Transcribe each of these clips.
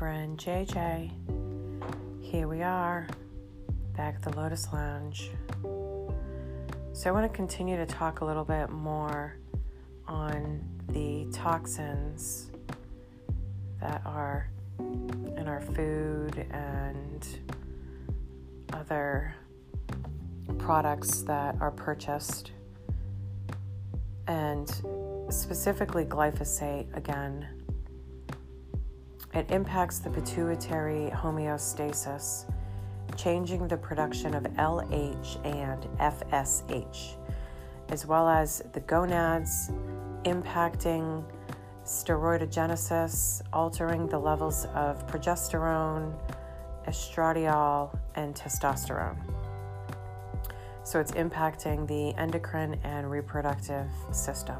Reverend JJ. Here we are, back at the Lotus Lounge. So, I want to continue to talk a little bit more on the toxins that are in our food and other products that are purchased, and specifically glyphosate again. It impacts the pituitary homeostasis, changing the production of LH and FSH, as well as the gonads, impacting steroidogenesis, altering the levels of progesterone, estradiol, and testosterone. So it's impacting the endocrine and reproductive system.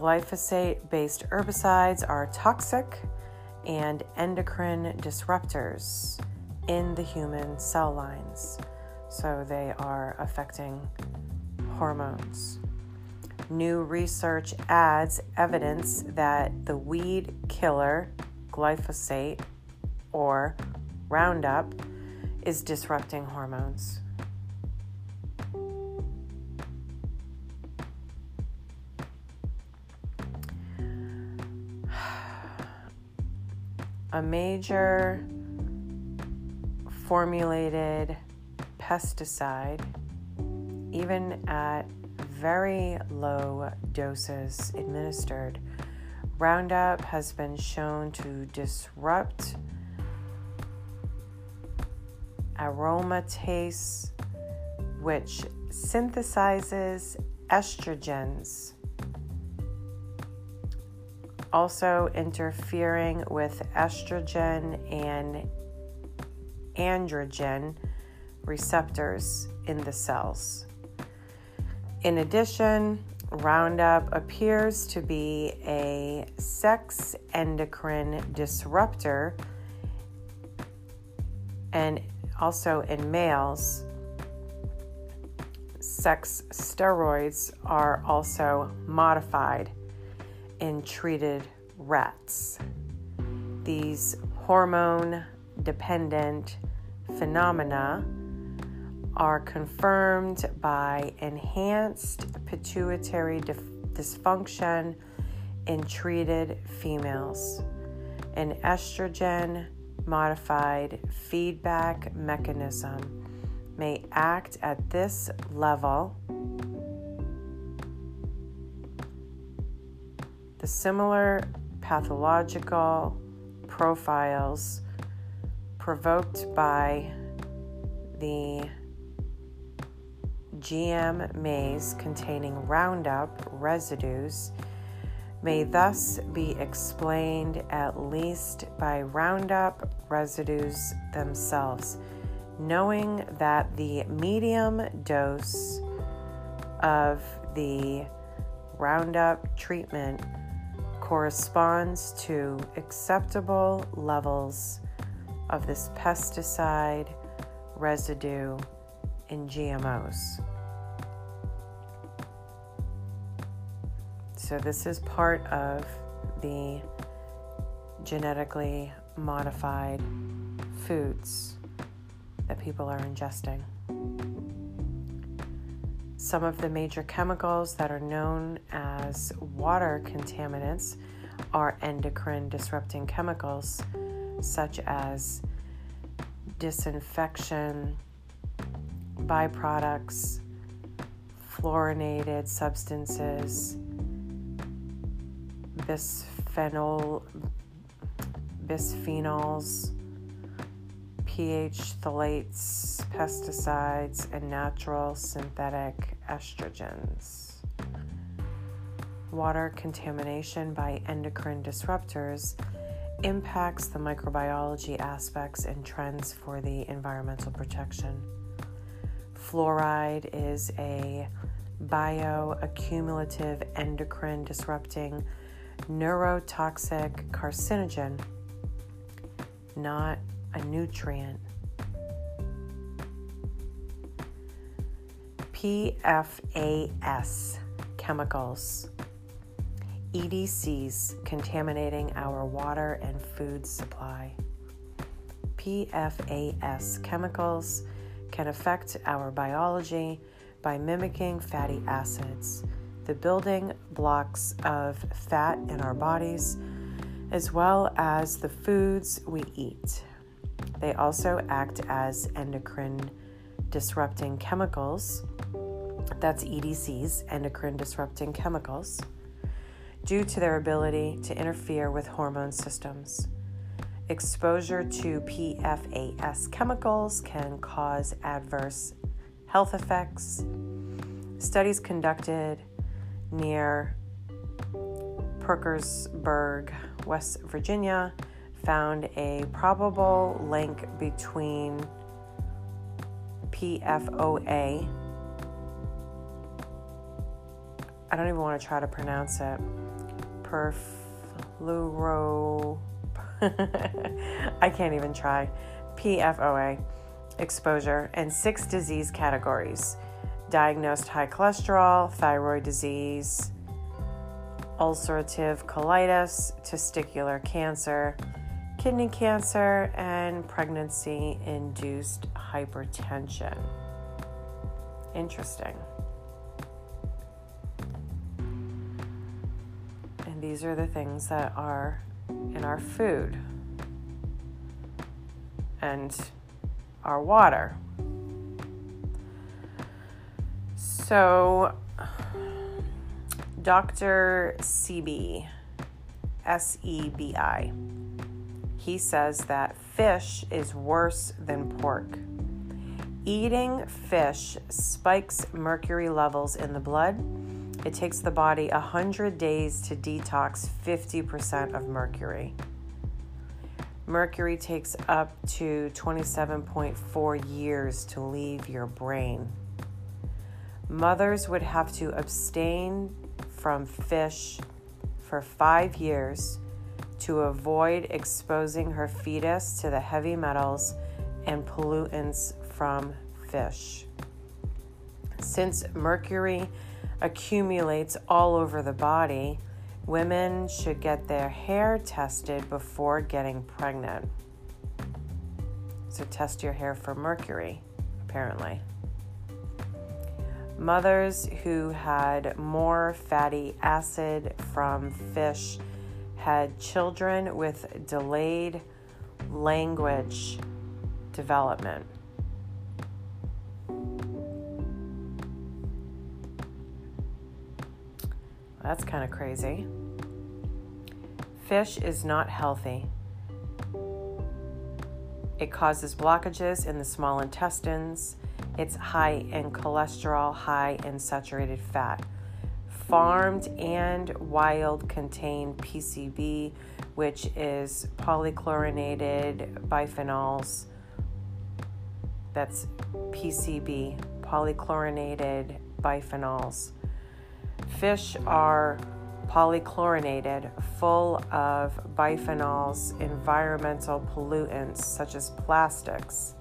Glyphosate based herbicides are toxic and endocrine disruptors in the human cell lines. So they are affecting hormones. New research adds evidence that the weed killer, glyphosate or Roundup, is disrupting hormones. A major formulated pesticide, even at very low doses administered, Roundup has been shown to disrupt aromatase, which synthesizes estrogens, also interfering with estrogen and androgen receptors in the cells. In addition, Roundup appears to be a sex endocrine disruptor and also in males, sex steroids are also modified in treated rats. These hormone dependent phenomena are confirmed by enhanced pituitary dif- dysfunction in treated females. An estrogen modified feedback mechanism may act at this level. The similar pathological profiles provoked by the GM maize containing Roundup residues may thus be explained at least by Roundup residues themselves, knowing that the medium dose of the Roundup treatment corresponds to acceptable levels of this pesticide residue in GMOs. So, this is part of the genetically modified foods that people are ingesting. Some of the major chemicals that are known as water contaminants are endocrine disrupting chemicals such as disinfection byproducts, fluorinated substances, bisphenol, bisphenols, pH phthalates, pesticides, and natural synthetic estrogens. Water contamination by endocrine disruptors impacts the microbiology aspects and trends for the environmental protection. Fluoride is a bioaccumulative endocrine disrupting neurotoxic carcinogen, not a nutrient. PFAS chemicals EDCs contaminating our water and food supply. PFAS chemicals can affect our biology by mimicking fatty acids, the building blocks of fat in our bodies, as well as the foods we eat. They also act as endocrine disrupting chemicals. That's EDCs, endocrine disrupting chemicals, due to their ability to interfere with hormone systems. Exposure to PFAS chemicals can cause adverse health effects. Studies conducted near Parkersburg, West Virginia, found a probable link between PFOA. I don't even want to try to pronounce it. Perfluoro. I can't even try. PFOA exposure and six disease categories diagnosed high cholesterol, thyroid disease, ulcerative colitis, testicular cancer, kidney cancer, and pregnancy induced hypertension. Interesting. These are the things that are in our food and our water. So, Dr. Sebi, S E B I, he says that fish is worse than pork. Eating fish spikes mercury levels in the blood. It takes the body 100 days to detox 50% of mercury. Mercury takes up to 27.4 years to leave your brain. Mothers would have to abstain from fish for five years to avoid exposing her fetus to the heavy metals and pollutants from fish. Since mercury accumulates all over the body, women should get their hair tested before getting pregnant. So, test your hair for mercury, apparently. Mothers who had more fatty acid from fish had children with delayed language development. That's kind of crazy. Fish is not healthy. It causes blockages in the small intestines. It's high in cholesterol, high in saturated fat. Farmed and wild contain PCB, which is polychlorinated biphenyls. That's PCB, polychlorinated biphenyls. Fish are polychlorinated, full of biphenyls, environmental pollutants such as plastics.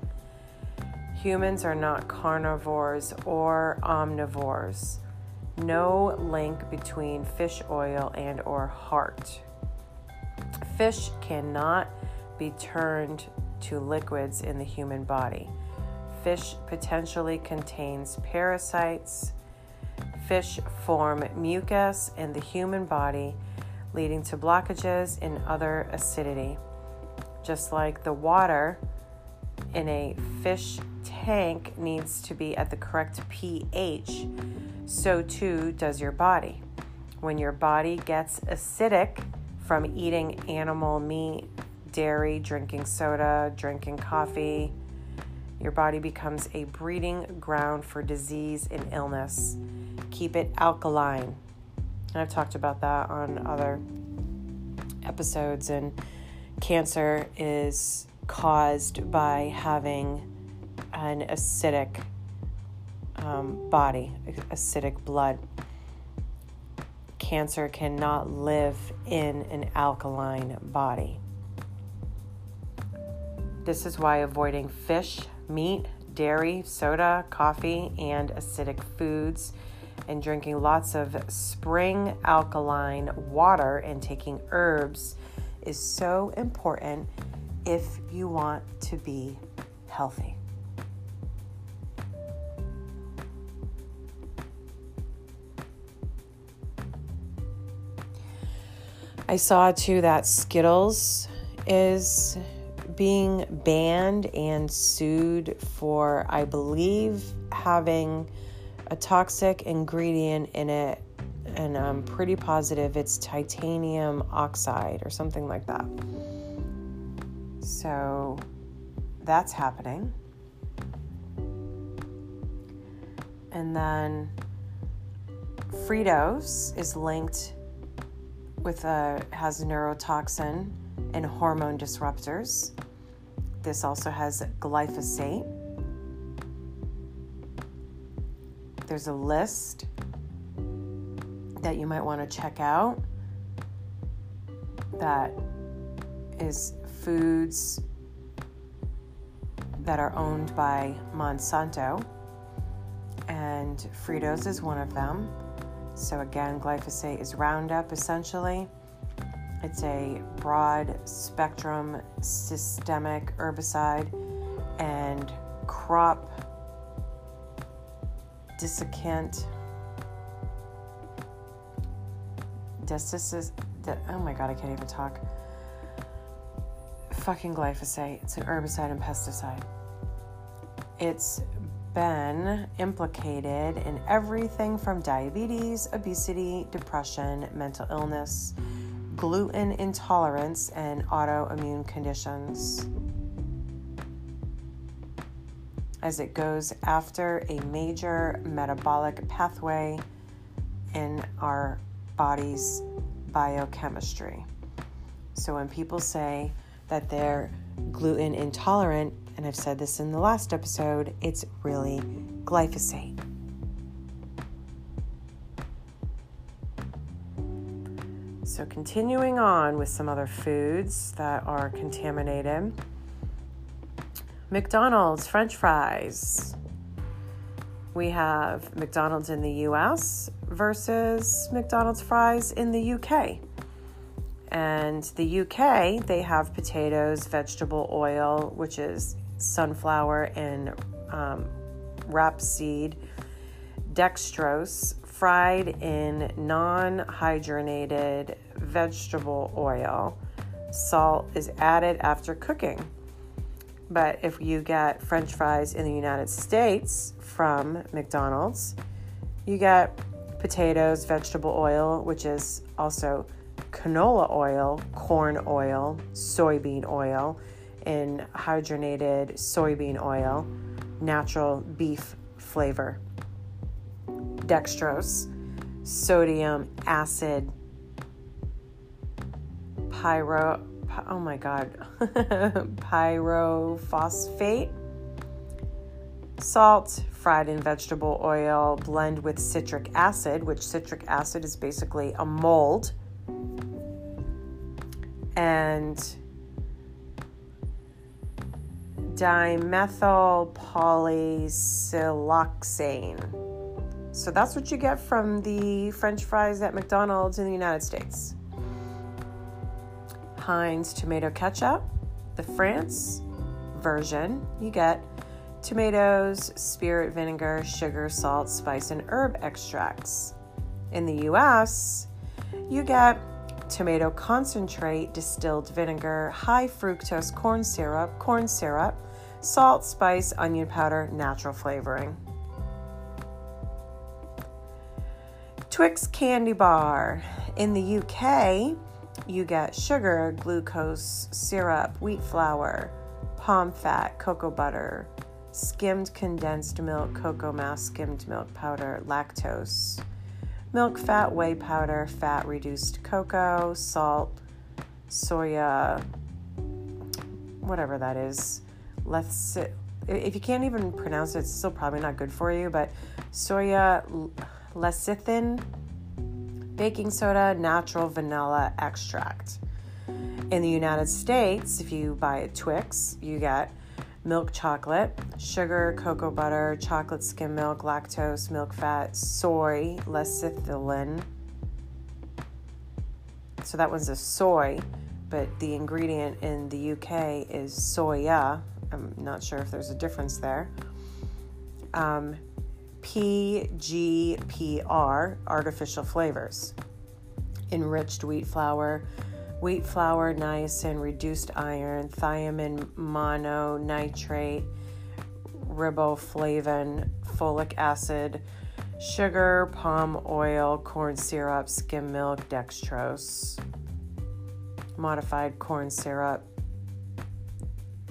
Humans are not carnivores or omnivores. No link between fish oil and or heart. Fish cannot be turned to liquids in the human body. Fish potentially contains parasites. Fish form mucus in the human body, leading to blockages in other acidity. Just like the water in a fish tank needs to be at the correct pH, so too does your body. When your body gets acidic from eating animal meat, dairy, drinking soda, drinking coffee, your body becomes a breeding ground for disease and illness. Keep it alkaline. And I've talked about that on other episodes, and cancer is caused by having an acidic um, body, acidic blood. Cancer cannot live in an alkaline body. This is why avoiding fish, meat, dairy, soda, coffee, and acidic foods and drinking lots of spring alkaline water and taking herbs is so important if you want to be healthy. I saw too that Skittles is being banned and sued for, I believe, having a toxic ingredient in it. And I'm pretty positive it's titanium oxide or something like that. So that's happening. And then Fritos is linked with a has neurotoxin and hormone disruptors. This also has glyphosate. There's a list that you might want to check out that is foods that are owned by Monsanto, and Fritos is one of them. So, again, glyphosate is Roundup essentially. It's a broad spectrum systemic herbicide and crop desiccant. Desicus, oh my god, I can't even talk. Fucking glyphosate. It's an herbicide and pesticide. It's been implicated in everything from diabetes, obesity, depression, mental illness, gluten intolerance, and autoimmune conditions. As it goes after a major metabolic pathway in our body's biochemistry. So when people say that they're gluten intolerant, and I've said this in the last episode, it's really glyphosate. So, continuing on with some other foods that are contaminated McDonald's French fries. We have McDonald's in the US versus McDonald's fries in the UK. And the UK, they have potatoes, vegetable oil, which is sunflower and um, rapeseed, dextrose, fried in non hydrogenated vegetable oil. Salt is added after cooking. But if you get french fries in the United States from McDonald's, you get potatoes, vegetable oil, which is also canola oil, corn oil, soybean oil, and hydrogenated soybean oil, natural beef flavor, dextrose, sodium acid, pyro, oh my god, pyrophosphate, salt, fried in vegetable oil, blend with citric acid, which citric acid is basically a mold. And dimethyl polysiloxane. So that's what you get from the french fries at McDonald's in the United States. Heinz tomato ketchup, the France version, you get tomatoes, spirit vinegar, sugar, salt, spice, and herb extracts. In the US, you get tomato concentrate, distilled vinegar, high fructose corn syrup, corn syrup, salt, spice, onion powder, natural flavoring. Twix candy bar. In the UK, you get sugar, glucose, syrup, wheat flour, palm fat, cocoa butter, skimmed condensed milk, cocoa mass, skimmed milk powder, lactose, milk fat, whey powder, fat reduced cocoa, salt, soya, whatever that is, lecithin. If you can't even pronounce it, it's still probably not good for you, but soya lecithin, baking soda, natural vanilla extract. In the United States, if you buy Twix, you get milk chocolate, sugar, cocoa butter, chocolate skim milk, lactose, milk fat, soy, lecithin. So that one's a soy, but the ingredient in the UK is soya. I'm not sure if there's a difference there. Um, PGPR, artificial flavors, enriched wheat flour, wheat flour, niacin, reduced iron, thiamine mononitrate, riboflavin, folic acid, sugar, palm oil, corn syrup, skim milk, dextrose, modified corn syrup,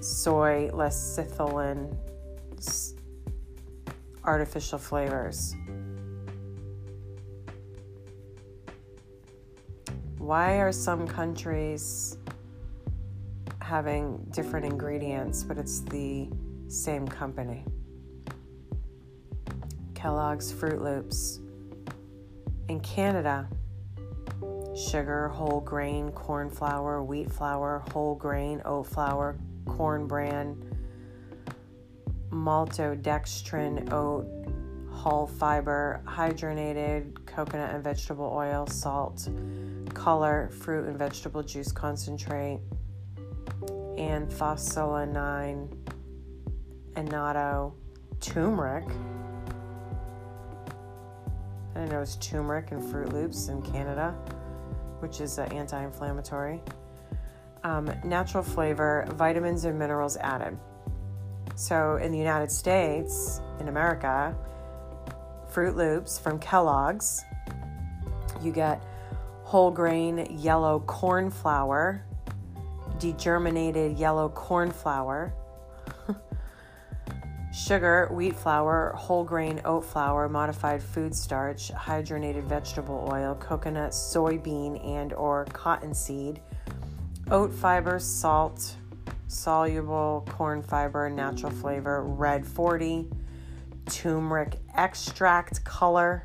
soy, lecithin, artificial flavors. why are some countries having different ingredients, but it's the same company? Kellogg's Froot Loops. In Canada, sugar, whole grain, corn flour, wheat flour, whole grain, oat flour, corn bran, maltodextrin, oat, hull fiber, hydrogenated coconut and vegetable oil, salt, color, fruit and vegetable juice concentrate, and anthocyanine, annatto, turmeric. I didn't know it was turmeric and Froot Loops in Canada, which is uh, anti inflammatory. Um, natural flavor, vitamins and minerals added. So in the United States, in America, Froot Loops from Kellogg's, you get whole grain yellow corn flour, degerminated yellow corn flour, sugar, wheat flour, whole grain oat flour, modified food starch, hydrogenated vegetable oil, coconut, soybean and or cottonseed, oat fiber, salt, soluble corn fiber, natural flavor, red 40, turmeric extract color,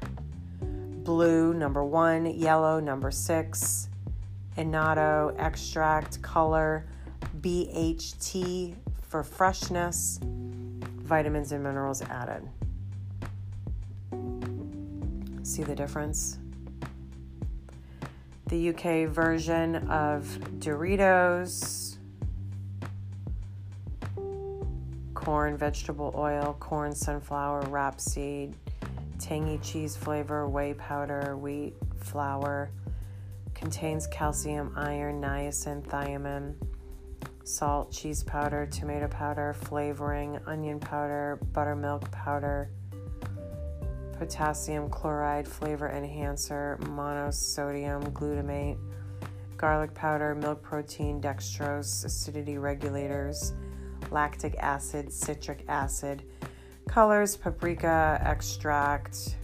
blue, number one, yellow, number six, annatto, extract, color, BHT for freshness, vitamins and minerals added. See the difference? The UK version of Doritos, corn, vegetable oil, corn, sunflower, rapeseed, tangy cheese flavor, whey powder, wheat flour. Contains calcium, iron, niacin, thiamine, salt, cheese powder, tomato powder, flavoring, onion powder, buttermilk powder, potassium chloride, flavor enhancer, monosodium glutamate, garlic powder, milk protein, dextrose, acidity regulators, lactic acid, citric acid colors, paprika extract,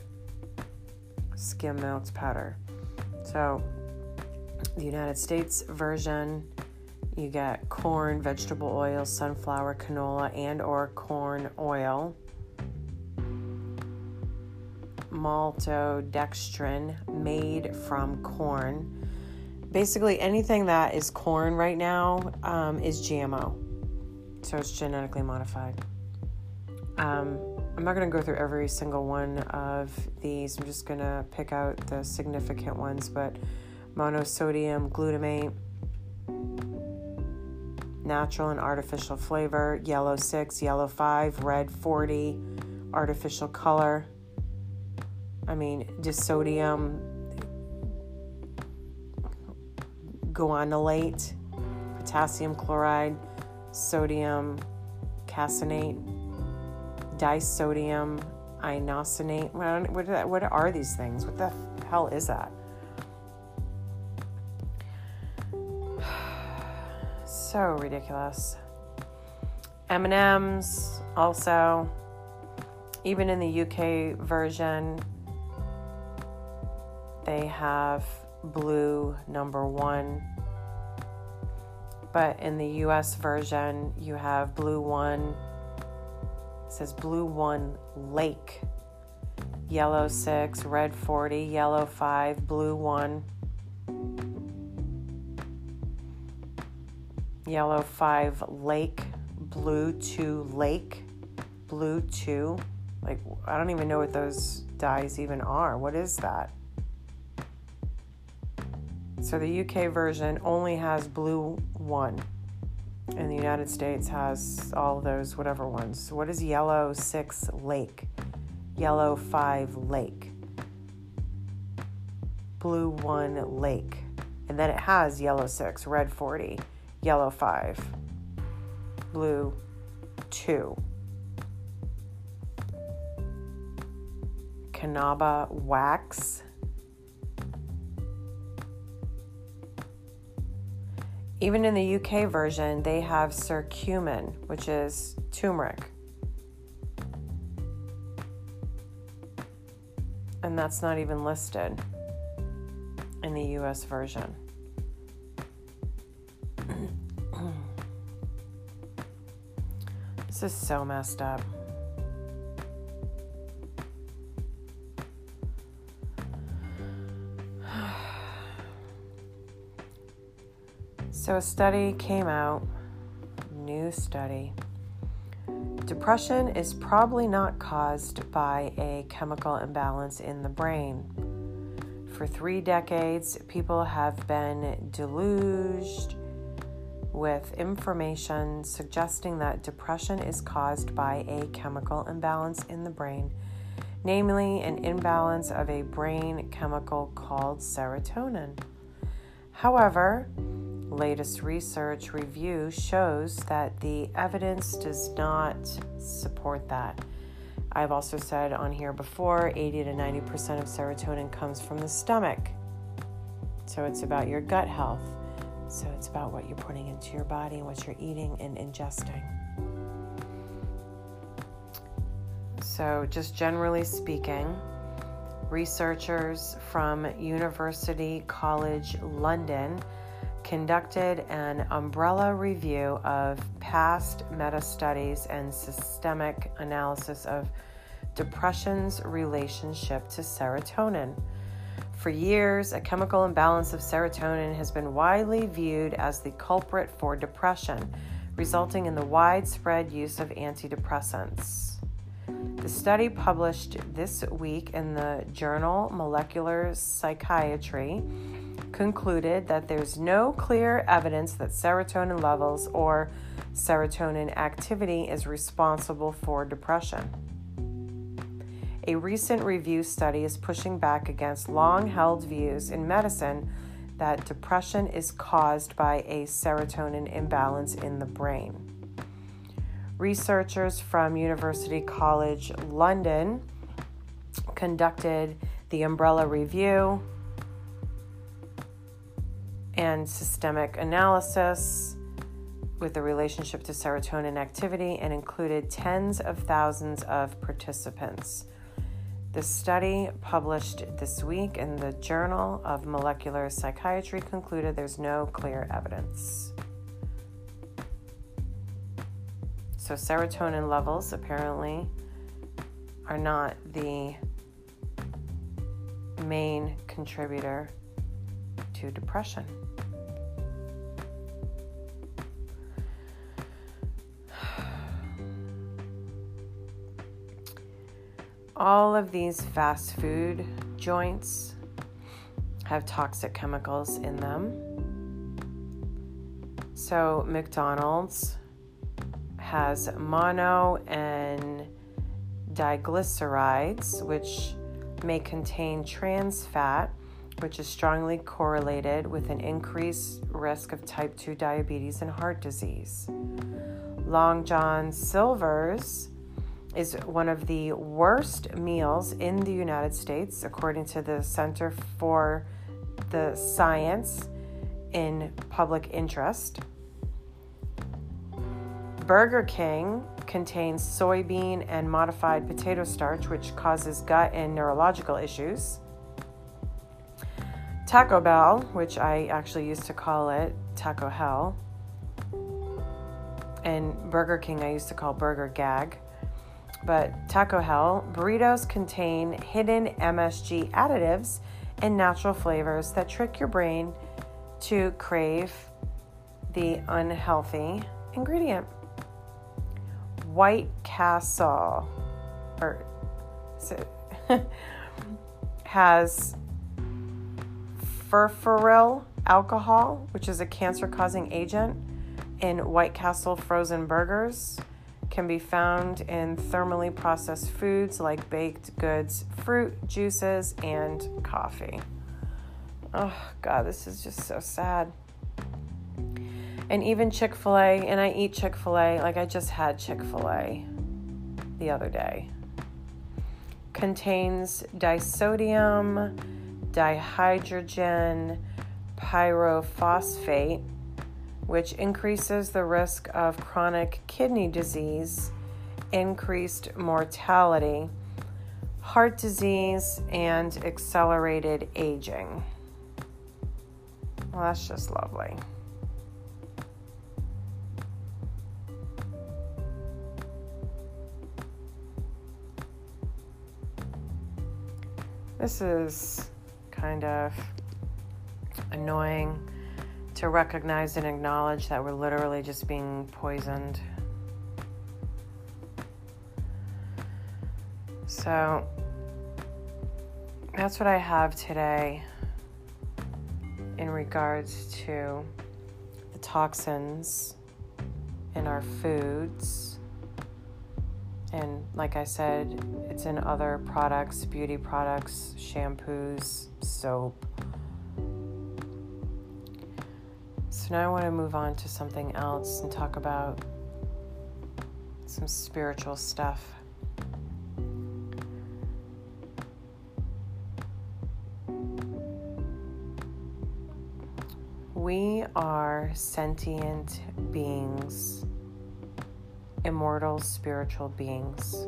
skim milk powder. So, the United States version, you get corn, vegetable oil, sunflower, canola, and or corn oil. Maltodextrin made from corn. Basically, anything that is corn right now um, is GMO, so it's genetically modified. Um, I'm not going to go through every single one of these. I'm just going to pick out the significant ones, but monosodium glutamate, natural and artificial flavor, yellow 6, yellow 5, red 40, artificial color. I mean, disodium guanylate, potassium chloride, sodium caseinate disodium inosinate. What, what are these things? What the hell is that? so ridiculous. M&Ms also even in the UK version they have blue number 1 but in the US version you have blue 1 it says blue 1 lake, yellow 6, red 40, yellow 5, blue 1, yellow 5 lake, blue 2 lake, blue 2. Like, I don't even know what those dyes even are. What is that? So the UK version only has blue 1 and the United States has all those whatever ones. So what is yellow 6 lake? Yellow 5 lake. Blue 1 lake. And then it has yellow 6, red 40, yellow 5, blue 2. carnauba wax Even in the UK version, they have curcumin, which is turmeric. And that's not even listed in the US version. this is so messed up. So, a study came out, new study. Depression is probably not caused by a chemical imbalance in the brain. For three decades, people have been deluged with information suggesting that depression is caused by a chemical imbalance in the brain, namely, an imbalance of a brain chemical called serotonin. However, latest research review shows that the evidence does not support that. I've also said on here before 80 to 90% of serotonin comes from the stomach. So it's about your gut health. So it's about what you're putting into your body and what you're eating and ingesting. So, just generally speaking, researchers from University College London conducted an umbrella review of past meta studies and systemic analysis of depression's relationship to serotonin. For years, a chemical imbalance of serotonin has been widely viewed as the culprit for depression, resulting in the widespread use of antidepressants. The study published this week in the journal Molecular Psychiatry concluded that there's no clear evidence that serotonin levels or serotonin activity is responsible for depression. A recent review study is pushing back against long held views in medicine that depression is caused by a serotonin imbalance in the brain. Researchers from University College London conducted the Umbrella Review and systemic analysis with the relationship to serotonin activity and included tens of thousands of participants. The study, published this week in the Journal of Molecular Psychiatry, concluded there's no clear evidence. So, serotonin levels apparently are not the main contributor to depression. All of these fast food joints have toxic chemicals in them. So, McDonald's has mono and diglycerides, which may contain trans fat, which is strongly correlated with an increased risk of type 2 diabetes and heart disease. Long John Silver's is one of the worst meals in the United States, according to the Center for the Science in Public Interest. Burger King contains soybean and modified potato starch, which causes gut and neurological issues. Taco Bell, which I actually used to call it Taco Hell, and Burger King, I used to call Burger Gag but Taco Hell burritos contain hidden MSG additives and natural flavors that trick your brain to crave the unhealthy ingredient. White Castle, or so, has furfuryl alcohol, which is a cancer causing agent in White Castle frozen burgers, can be found in thermally processed foods like baked goods, fruit, juices, and coffee. Oh, God, this is just so sad. And even Chick fil A, and I eat Chick fil A, like I just had Chick fil A the other day, contains disodium dihydrogen pyrophosphate, which increases the risk of chronic kidney disease, increased mortality, heart disease, and accelerated aging. Well, that's just lovely. This is kind of annoying to recognize and acknowledge that we're literally just being poisoned. So that's what I have today in regards to the toxins in our foods and like I said, it's in other products, beauty products, shampoos, soap. Now I want to move on to something else and talk about some spiritual stuff. We are sentient beings immortal spiritual beings,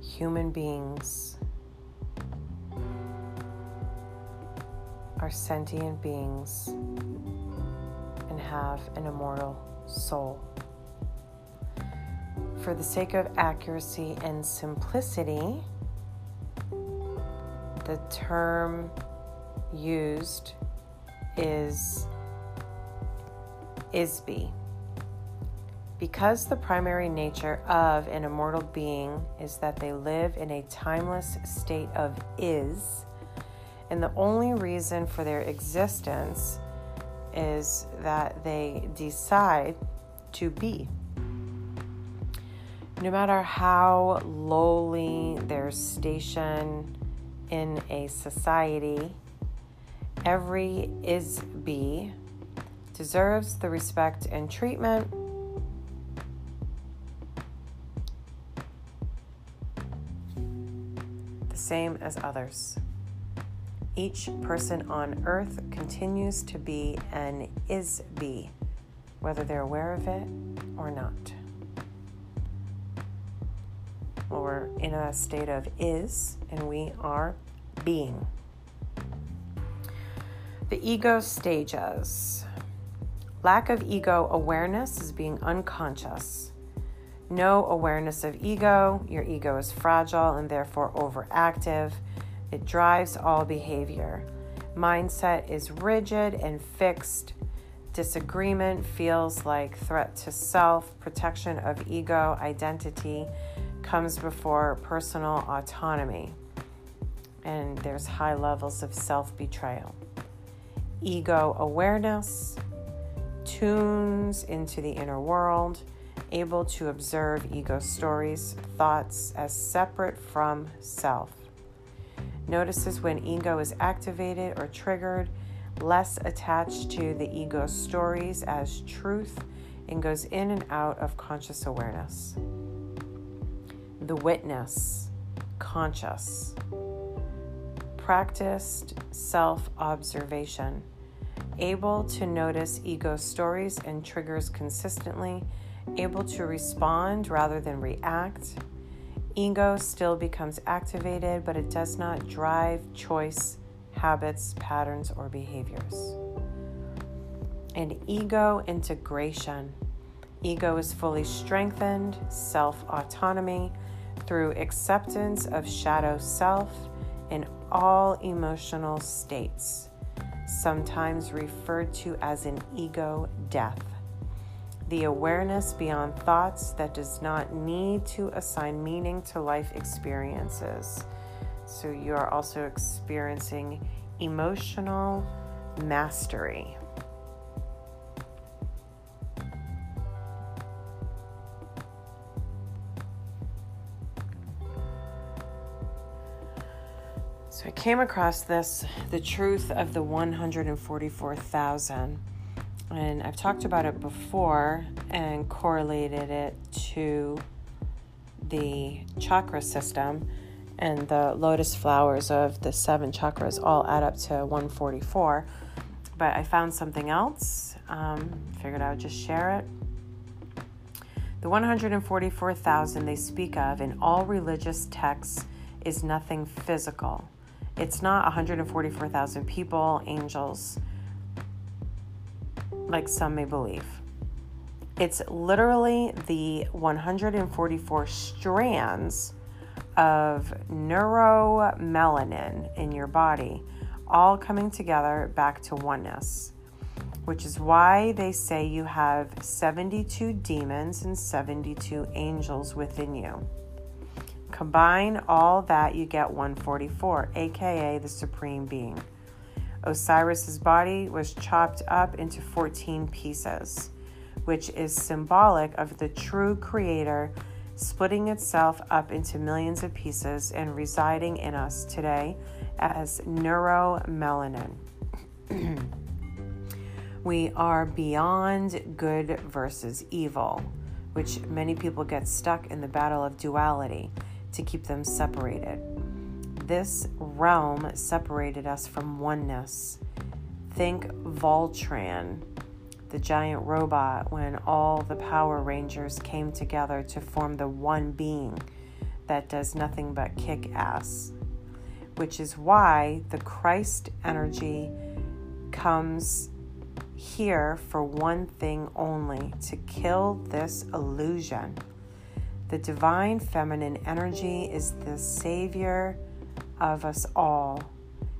human beings are sentient beings and have an immortal soul. For the sake of accuracy and simplicity, the term used is IS-BE. Because the primary nature of an immortal being is that they live in a timeless state of is, and the only reason for their existence is that they decide to be. No matter how lowly their station in a society, every IS-BE deserves the respect and treatment the same as others. Each person on earth continues to be an is be, whether they're aware of it or not. Well, we're in a state of is, and we are being. The ego stages. Lack of ego awareness is being unconscious no awareness of ego. Your ego is fragile and therefore overactive. It drives all behavior. Mindset is rigid and fixed. Disagreement feels like threat to self. Protection of ego identity comes before personal autonomy. And there's high levels of self betrayal. Ego awareness tunes into the inner world able to observe ego stories, thoughts as separate from self. Notices when ego is activated or triggered, less attached to the ego stories as truth, and goes in and out of conscious awareness. The witness, conscious, practiced self observation, able to notice ego stories and triggers consistently able to respond rather than react. Ego still becomes activated, but it does not drive choice, habits, patterns, or behaviors. And ego integration. Ego is fully strengthened, self autonomy through acceptance of shadow self in all emotional states, sometimes referred to as an ego death. The awareness beyond thoughts that does not need to assign meaning to life experiences. So you are also experiencing emotional mastery. So I came across this the truth of the 144,000. And I've talked about it before and correlated it to the chakra system and the lotus flowers of the seven chakras all add up to 144. But I found something else, um, figured I would just share it. The 144,000 they speak of in all religious texts is nothing physical. It's not 144,000 people, angels, like some may believe. It's literally the 144 strands of neuromelanin in your body, all coming together back to oneness, which is why they say you have 72 demons and 72 angels within you. Combine all that, you get 144, aka the Supreme Being. Osiris's body was chopped up into 14 pieces, which is symbolic of the true creator splitting itself up into millions of pieces and residing in us today as neuromelanin. we are beyond good versus evil, which many people get stuck in the battle of duality to keep them separated. This realm separated us from oneness. Think Voltron, the giant robot, when all the Power Rangers came together to form the one being that does nothing but kick ass. Which is why the Christ energy comes here for one thing only to kill this illusion the divine feminine energy is the savior of us all.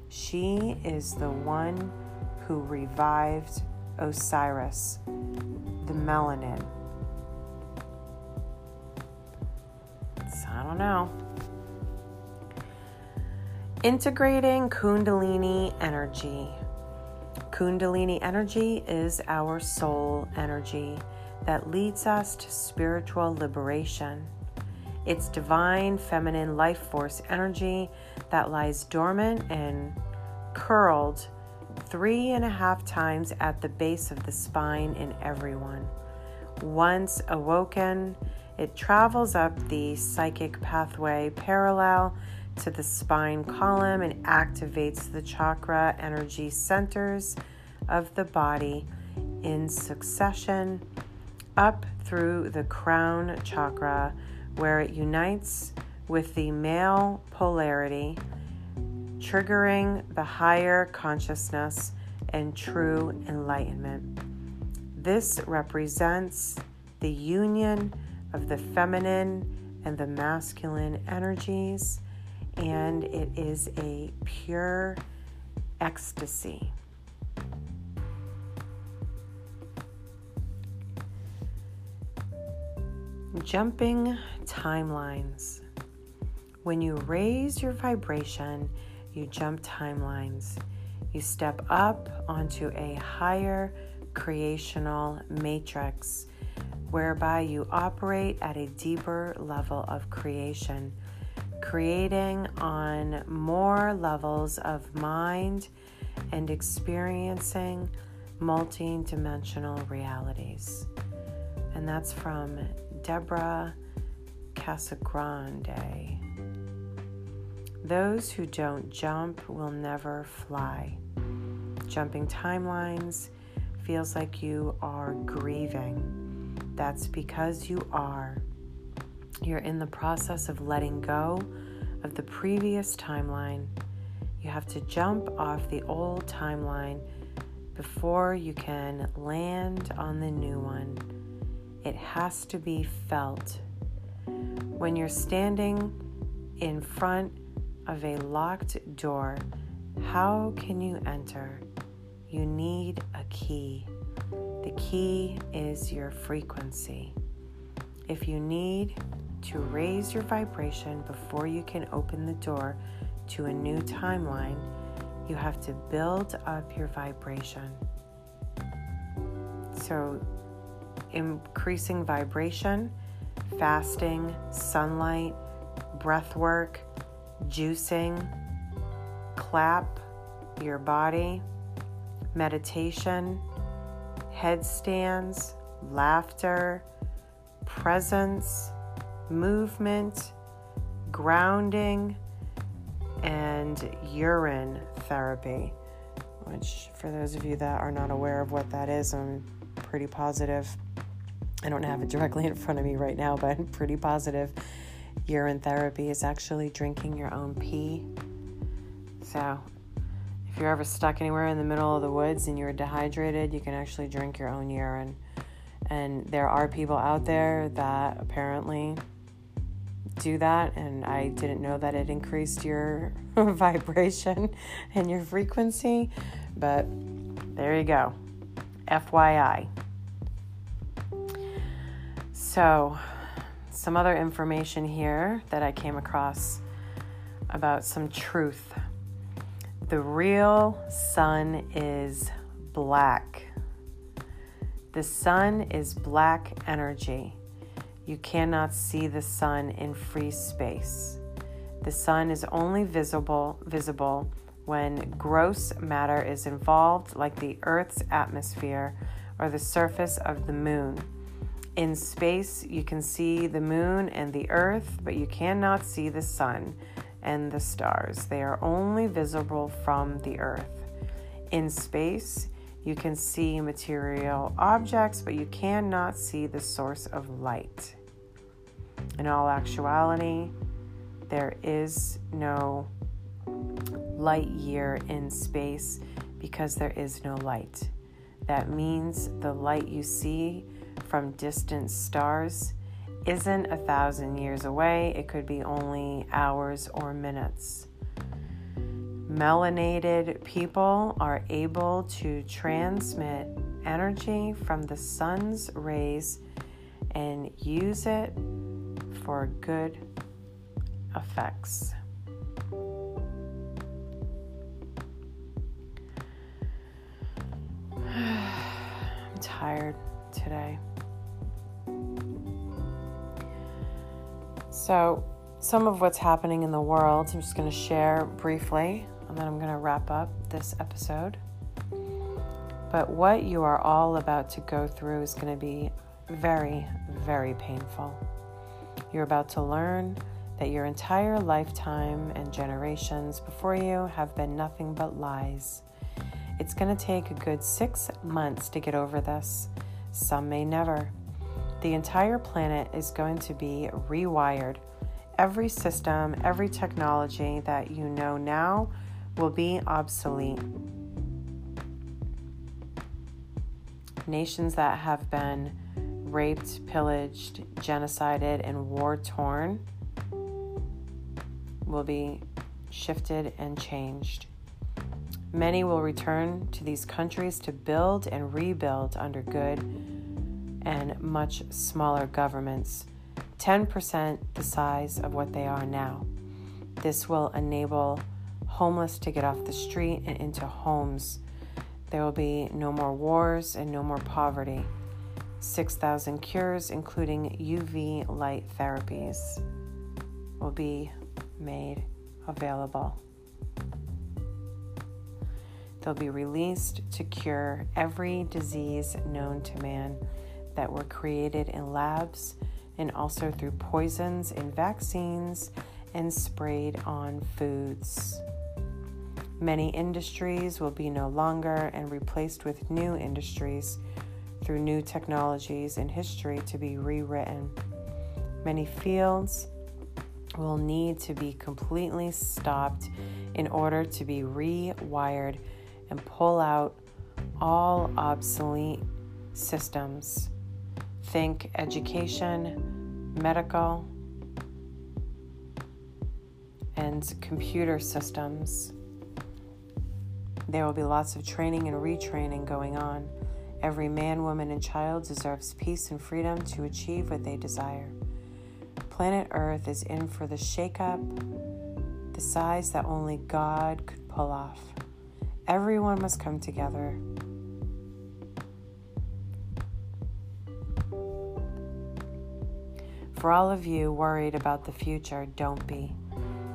She is the one who revived Osiris, the melanin. So I don't know. Integrating Kundalini energy. Kundalini energy is our soul energy that leads us to spiritual liberation. It's divine feminine life force energy that lies dormant and curled three and a half times at the base of the spine in everyone. Once awoken, it travels up the psychic pathway parallel to the spine column and activates the chakra energy centers of the body in succession up through the crown chakra, where it unites with the male polarity, triggering the higher consciousness and true enlightenment. This represents the union of the feminine and the masculine energies, and it is a pure ecstasy. Jumping timelines. When you raise your vibration, you jump timelines. You step up onto a higher creational matrix whereby you operate at a deeper level of creation, creating on more levels of mind and experiencing multi dimensional realities. And that's from Deborah Casagrande. Those who don't jump will never fly. Jumping timelines feels like you are grieving. That's because you are. You're in the process of letting go of the previous timeline. You have to jump off the old timeline before you can land on the new one it has to be felt. When you're standing in front of a locked door, how can you enter? You need a key. The key is your frequency. If you need to raise your vibration before you can open the door to a new timeline, you have to build up your vibration. So, increasing vibration, fasting, sunlight, breath work, juicing, clap your body, meditation, headstands, laughter, presence, movement, grounding, and urine therapy, which, for those of you that are not aware of what that is, I'm pretty positive. I don't have it directly in front of me right now, but I'm pretty positive urine therapy is actually drinking your own pee. So, if you're ever stuck anywhere in the middle of the woods and you're dehydrated, you can actually drink your own urine. And there are people out there that apparently do that, and I didn't know that it increased your vibration and your frequency, but there you go. FYI. So, some other information here that I came across about some truth. The real sun is black. The sun is black energy. You cannot see the sun in free space. The sun is only visible visible when gross matter is involved like the earth's atmosphere or the surface of the moon. In space, you can see the moon and the earth, but you cannot see the sun and the stars. They are only visible from the earth. In space, you can see material objects, but you cannot see the source of light. In all actuality, there is no light year in space because there is no light. That means the light you see from distant stars isn't a thousand years away, it could be only hours or minutes. Melanated people are able to transmit energy from the sun's rays and use it for good effects. I'm tired today. So, some of what's happening in the world, I'm just going to share briefly, and then I'm going to wrap up this episode. But what you are all about to go through is going to be very, very painful. You're about to learn that your entire lifetime and generations before you have been nothing but lies. It's going to take a good six months to get over this. Some may never. The entire planet is going to be rewired. Every system, every technology that you know now will be obsolete. Nations that have been raped, pillaged, genocided, and war torn will be shifted and changed. Many will return to these countries to build and rebuild under good and much smaller governments, 10% the size of what they are now. This will enable homeless to get off the street and into homes. There will be no more wars and no more poverty. 6,000 cures, including UV light therapies, will be made available. They'll be released to cure every disease known to man that were created in labs and also through poisons in vaccines and sprayed on foods. Many industries will be no longer and replaced with new industries through new technologies and history to be rewritten. Many fields will need to be completely stopped in order to be rewired and pull out all obsolete systems. Think education, medical, and computer systems. There will be lots of training and retraining going on Every man, woman, and child deserves peace and freedom to achieve what they desire. Planet Earth is in for the shakeup, the size that only God could pull off. Everyone must come together. For all of you worried about the future, don't be.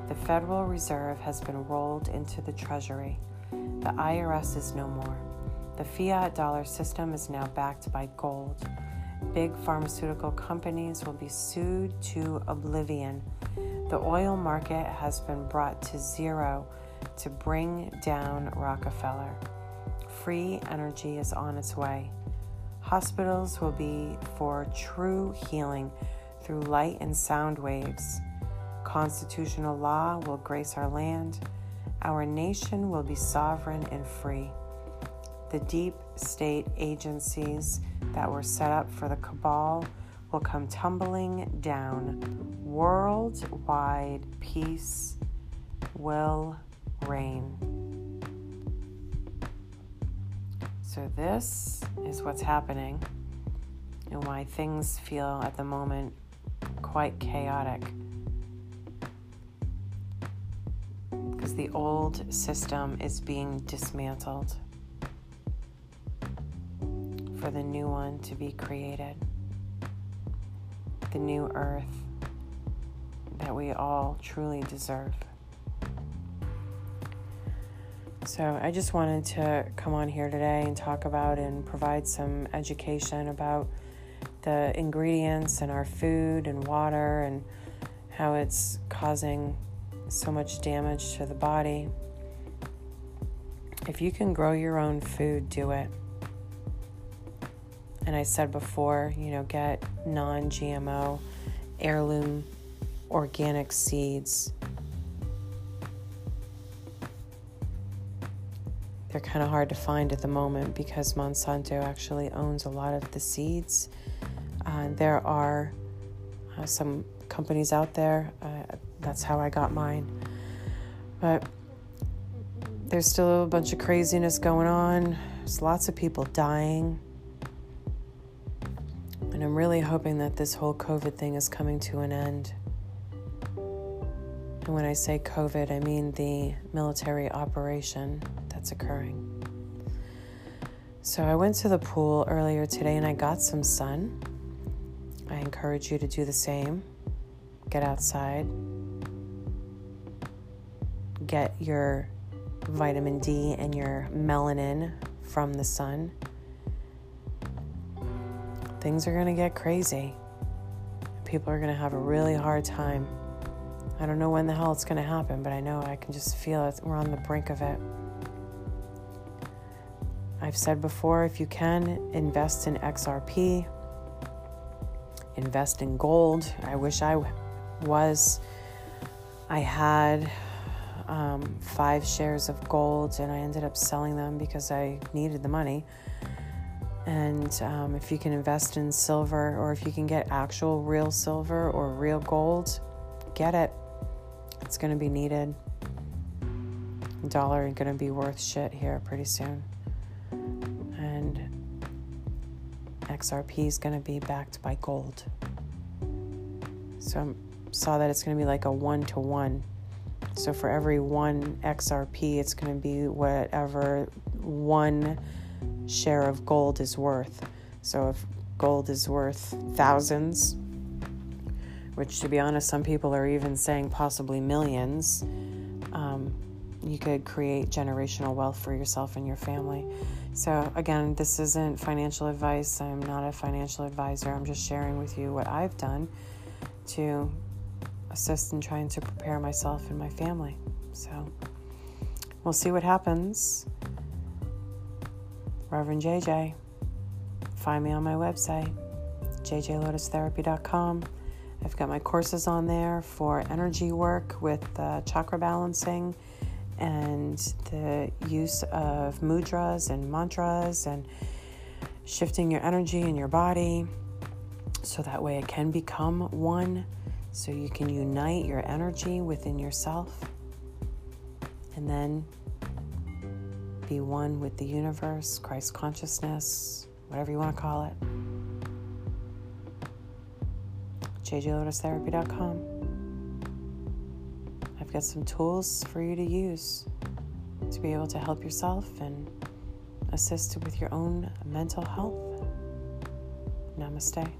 The Federal Reserve has been rolled into the Treasury. The IRS is no more. The fiat dollar system is now backed by gold. Big pharmaceutical companies will be sued to oblivion. The oil market has been brought to zero to bring down Rockefeller. Free energy is on its way. Hospitals will be for true healing through light and sound waves. Constitutional law will grace our land. Our nation will be sovereign and free the deep state agencies that were set up for the cabal will come tumbling down. Worldwide peace will reign. So, this is what's happening and why things feel at the moment quite chaotic. Because the old system is being dismantled for the new one to be created, the new earth that we all truly deserve. So, I just wanted to come on here today and talk about and provide some education about the ingredients in our food and water and how it's causing so much damage to the body. If you can grow your own food, do it. And I said before, you know, get non GMO, heirloom, organic seeds. They're kind of hard to find at the moment because Monsanto actually owns a lot of the seeds. Uh, there are uh, some companies out there, uh, that's how I got mine. But there's still a bunch of craziness going on. There's lots of people dying. And I'm really hoping that this whole COVID thing is coming to an end. And when I say COVID, I mean the military operation that's occurring. So I went to the pool earlier today and I got some sun. Encourage you to do the same. Get outside, get your vitamin D and your melanin from the sun things are going to get crazy. People are going to have a really hard time. I don't know when the hell it's going to happen, but I know I can just feel it. We're on the brink of it. I've said before if you can, invest in XRP, invest in gold. I wish I was. I had um, five shares of gold and I ended up selling them because I needed the money. And um, if you can invest in silver or if you can get actual real silver or real gold, get it. It's going to be needed. Dollar is going to be worth shit here pretty soon. XRP is going to be backed by gold. So I saw that it's going to be like a one to one. So for every one XRP, it's going to be whatever one share of gold is worth. So if gold is worth thousands, which to be honest, some people are even saying possibly millions, um, you could create generational wealth for yourself and your family. So, again, this isn't financial advice. I'm not a financial advisor. I'm just sharing with you what I've done to assist in trying to prepare myself and my family. So, we'll see what happens. Reverend JJ. Find me on my website, jjlotustherapy.com. I've got my courses on there for energy work with uh, chakra balancing and the use of mudras and mantras and shifting your energy in your body so that way it can become one so you can unite your energy within yourself and then be one with the universe, Christ consciousness, whatever you want to call it. jjlotustherapy.com. I've got some tools for you to use to be able to help yourself and assist with your own mental health. Namaste.